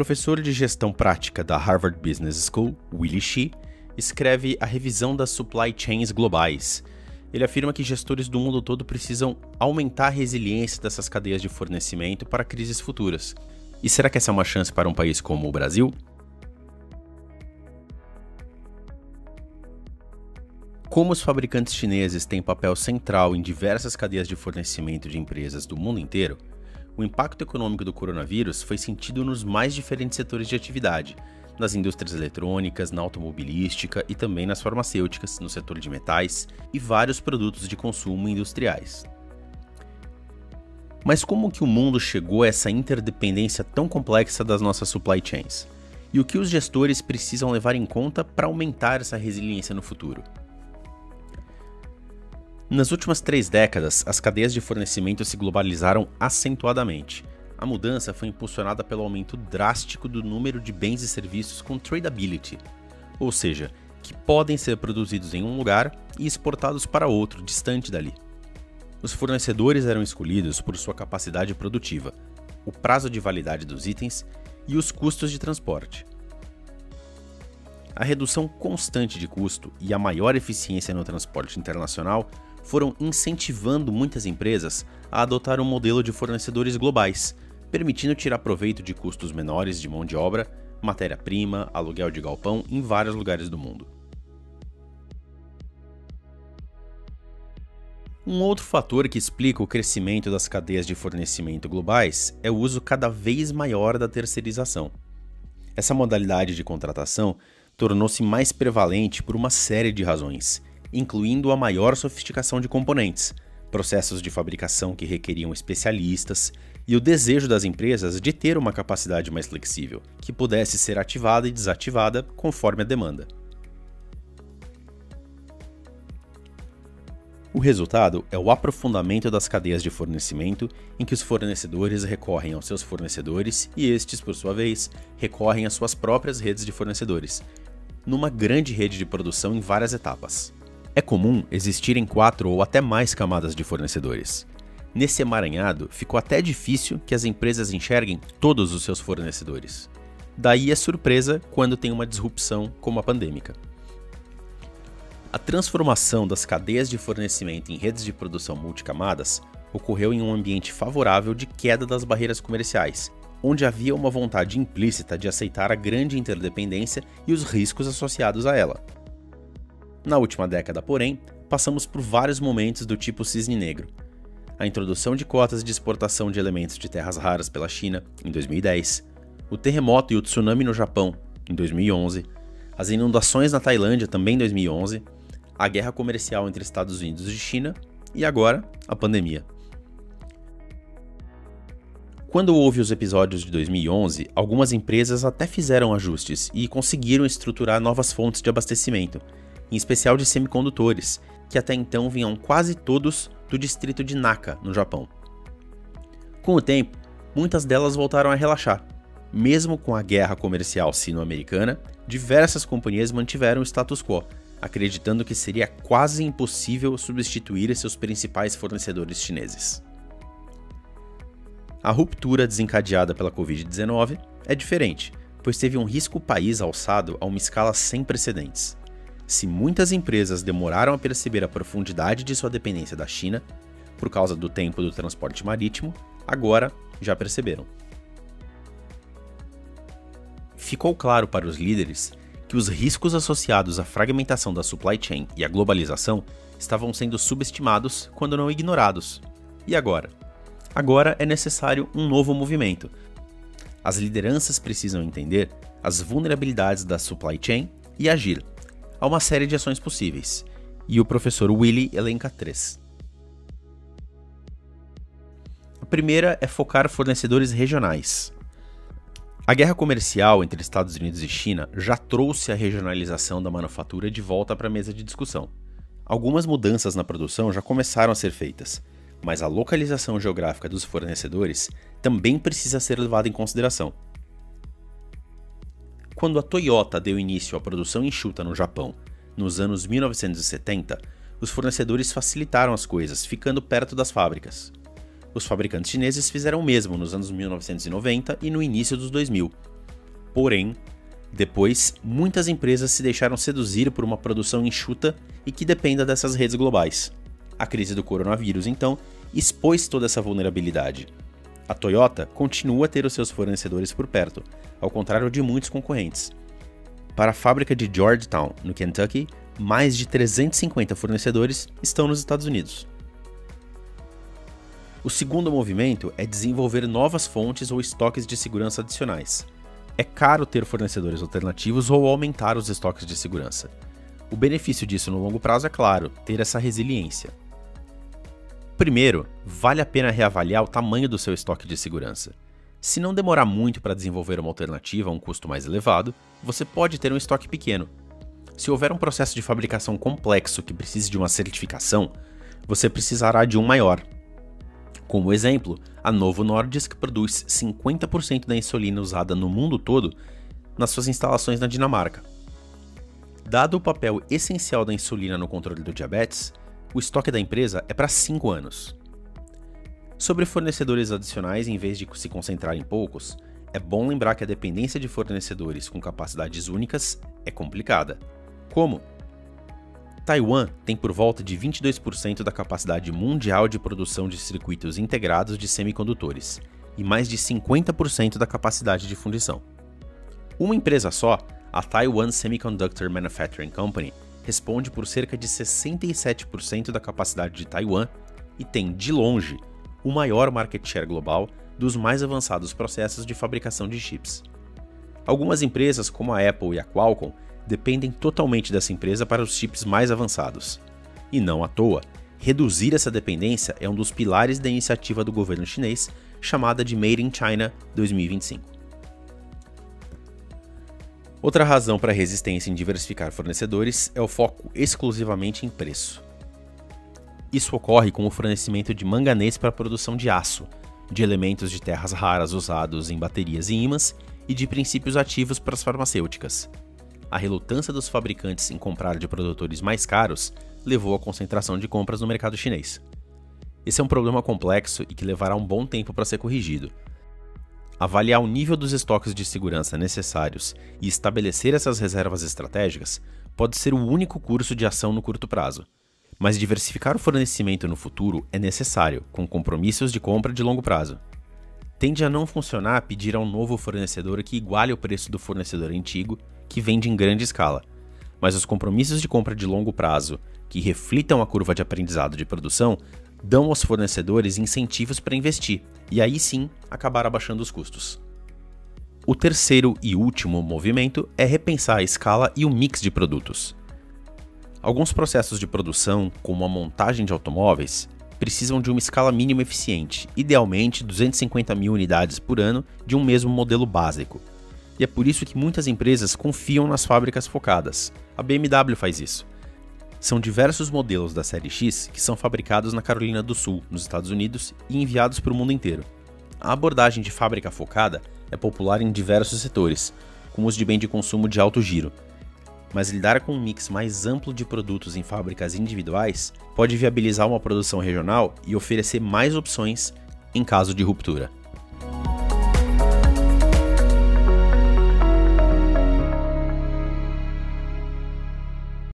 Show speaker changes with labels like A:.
A: professor de gestão prática da Harvard Business School, Willie Shih, escreve a revisão das supply chains globais. Ele afirma que gestores do mundo todo precisam aumentar a resiliência dessas cadeias de fornecimento para crises futuras. E será que essa é uma chance para um país como o Brasil? Como os fabricantes chineses têm papel central em diversas cadeias de fornecimento de empresas do mundo inteiro, o impacto econômico do coronavírus foi sentido nos mais diferentes setores de atividade, nas indústrias eletrônicas, na automobilística e também nas farmacêuticas, no setor de metais e vários produtos de consumo industriais. Mas como que o mundo chegou a essa interdependência tão complexa das nossas supply chains? E o que os gestores precisam levar em conta para aumentar essa resiliência no futuro? Nas últimas três décadas, as cadeias de fornecimento se globalizaram acentuadamente. A mudança foi impulsionada pelo aumento drástico do número de bens e serviços com tradability, ou seja, que podem ser produzidos em um lugar e exportados para outro, distante dali. Os fornecedores eram escolhidos por sua capacidade produtiva, o prazo de validade dos itens e os custos de transporte. A redução constante de custo e a maior eficiência no transporte internacional foram incentivando muitas empresas a adotar um modelo de fornecedores globais, permitindo tirar proveito de custos menores de mão de obra, matéria-prima, aluguel de galpão em vários lugares do mundo. Um outro fator que explica o crescimento das cadeias de fornecimento globais é o uso cada vez maior da terceirização. Essa modalidade de contratação tornou-se mais prevalente por uma série de razões, incluindo a maior sofisticação de componentes, processos de fabricação que requeriam especialistas e o desejo das empresas de ter uma capacidade mais flexível, que pudesse ser ativada e desativada conforme a demanda. O resultado é o aprofundamento das cadeias de fornecimento, em que os fornecedores recorrem aos seus fornecedores e estes, por sua vez, recorrem às suas próprias redes de fornecedores, numa grande rede de produção em várias etapas. É comum existirem quatro ou até mais camadas de fornecedores. Nesse emaranhado, ficou até difícil que as empresas enxerguem todos os seus fornecedores. Daí a surpresa quando tem uma disrupção como a pandêmica. A transformação das cadeias de fornecimento em redes de produção multicamadas ocorreu em um ambiente favorável de queda das barreiras comerciais, onde havia uma vontade implícita de aceitar a grande interdependência e os riscos associados a ela. Na última década, porém, passamos por vários momentos do tipo cisne negro. A introdução de cotas de exportação de elementos de terras raras pela China, em 2010, o terremoto e o tsunami no Japão, em 2011, as inundações na Tailândia, também em 2011, a guerra comercial entre Estados Unidos e China e agora a pandemia. Quando houve os episódios de 2011, algumas empresas até fizeram ajustes e conseguiram estruturar novas fontes de abastecimento, em especial de semicondutores, que até então vinham quase todos do distrito de Naka, no Japão. Com o tempo, muitas delas voltaram a relaxar. Mesmo com a guerra comercial sino-americana, diversas companhias mantiveram o status quo, acreditando que seria quase impossível substituir seus principais fornecedores chineses. A ruptura desencadeada pela Covid-19 é diferente, pois teve um risco país alçado a uma escala sem precedentes. Se muitas empresas demoraram a perceber a profundidade de sua dependência da China, por causa do tempo do transporte marítimo, agora já perceberam. Ficou claro para os líderes que os riscos associados à fragmentação da supply chain e à globalização estavam sendo subestimados quando não ignorados. E agora? Agora é necessário um novo movimento. As lideranças precisam entender as vulnerabilidades da supply chain e agir, Há uma série de ações possíveis, e o professor Willy elenca três. A primeira é focar fornecedores regionais. A guerra comercial entre Estados Unidos e China já trouxe a regionalização da manufatura de volta para a mesa de discussão. Algumas mudanças na produção já começaram a ser feitas, mas a localização geográfica dos fornecedores também precisa ser levada em consideração. Quando a Toyota deu início à produção enxuta no Japão, nos anos 1970, os fornecedores facilitaram as coisas, ficando perto das fábricas. Os fabricantes chineses fizeram o mesmo nos anos 1990 e no início dos 2000. Porém, depois, muitas empresas se deixaram seduzir por uma produção enxuta e que dependa dessas redes globais. A crise do coronavírus, então, expôs toda essa vulnerabilidade. A Toyota continua a ter os seus fornecedores por perto, ao contrário de muitos concorrentes. Para a fábrica de Georgetown, no Kentucky, mais de 350 fornecedores estão nos Estados Unidos. O segundo movimento é desenvolver novas fontes ou estoques de segurança adicionais. É caro ter fornecedores alternativos ou aumentar os estoques de segurança. O benefício disso no longo prazo é claro, ter essa resiliência. Primeiro, vale a pena reavaliar o tamanho do seu estoque de segurança. Se não demorar muito para desenvolver uma alternativa a um custo mais elevado, você pode ter um estoque pequeno. Se houver um processo de fabricação complexo que precise de uma certificação, você precisará de um maior. Como exemplo, a Novo Nordisk produz 50% da insulina usada no mundo todo nas suas instalações na Dinamarca. Dado o papel essencial da insulina no controle do diabetes, o estoque da empresa é para 5 anos. Sobre fornecedores adicionais, em vez de se concentrar em poucos, é bom lembrar que a dependência de fornecedores com capacidades únicas é complicada. Como? Taiwan tem por volta de 22% da capacidade mundial de produção de circuitos integrados de semicondutores e mais de 50% da capacidade de fundição. Uma empresa só, a Taiwan Semiconductor Manufacturing Company, responde por cerca de 67% da capacidade de Taiwan e tem, de longe, o maior market share global dos mais avançados processos de fabricação de chips. Algumas empresas, como a Apple e a Qualcomm, dependem totalmente dessa empresa para os chips mais avançados. E não à toa, reduzir essa dependência é um dos pilares da iniciativa do governo chinês chamada de Made in China 2025. Outra razão para a resistência em diversificar fornecedores é o foco exclusivamente em preço. Isso ocorre com o fornecimento de manganês para a produção de aço, de elementos de terras raras usados em baterias e ímãs e de princípios ativos para as farmacêuticas. A relutância dos fabricantes em comprar de produtores mais caros levou à concentração de compras no mercado chinês. Esse é um problema complexo e que levará um bom tempo para ser corrigido, avaliar o nível dos estoques de segurança necessários e estabelecer essas reservas estratégicas pode ser o único curso de ação no curto prazo. Mas diversificar o fornecimento no futuro é necessário, com compromissos de compra de longo prazo. Tende a não funcionar pedir a um novo fornecedor que iguale o preço do fornecedor antigo, que vende em grande escala. Mas os compromissos de compra de longo prazo, que reflitam a curva de aprendizado de produção, dão aos fornecedores incentivos para investir e aí sim acabar abaixando os custos. O terceiro e último movimento é repensar a escala e o mix de produtos. Alguns processos de produção, como a montagem de automóveis, precisam de uma escala mínima eficiente, idealmente 250 mil unidades por ano de um mesmo modelo básico. E é por isso que muitas empresas confiam nas fábricas focadas. A BMW faz isso. São diversos modelos da série X que são fabricados na Carolina do Sul, nos Estados Unidos, e enviados para o mundo inteiro. A abordagem de fábrica focada é popular em diversos setores, como os de bem de consumo de alto giro. Mas lidar com um mix mais amplo de produtos em fábricas individuais pode viabilizar uma produção regional e oferecer mais opções em caso de ruptura.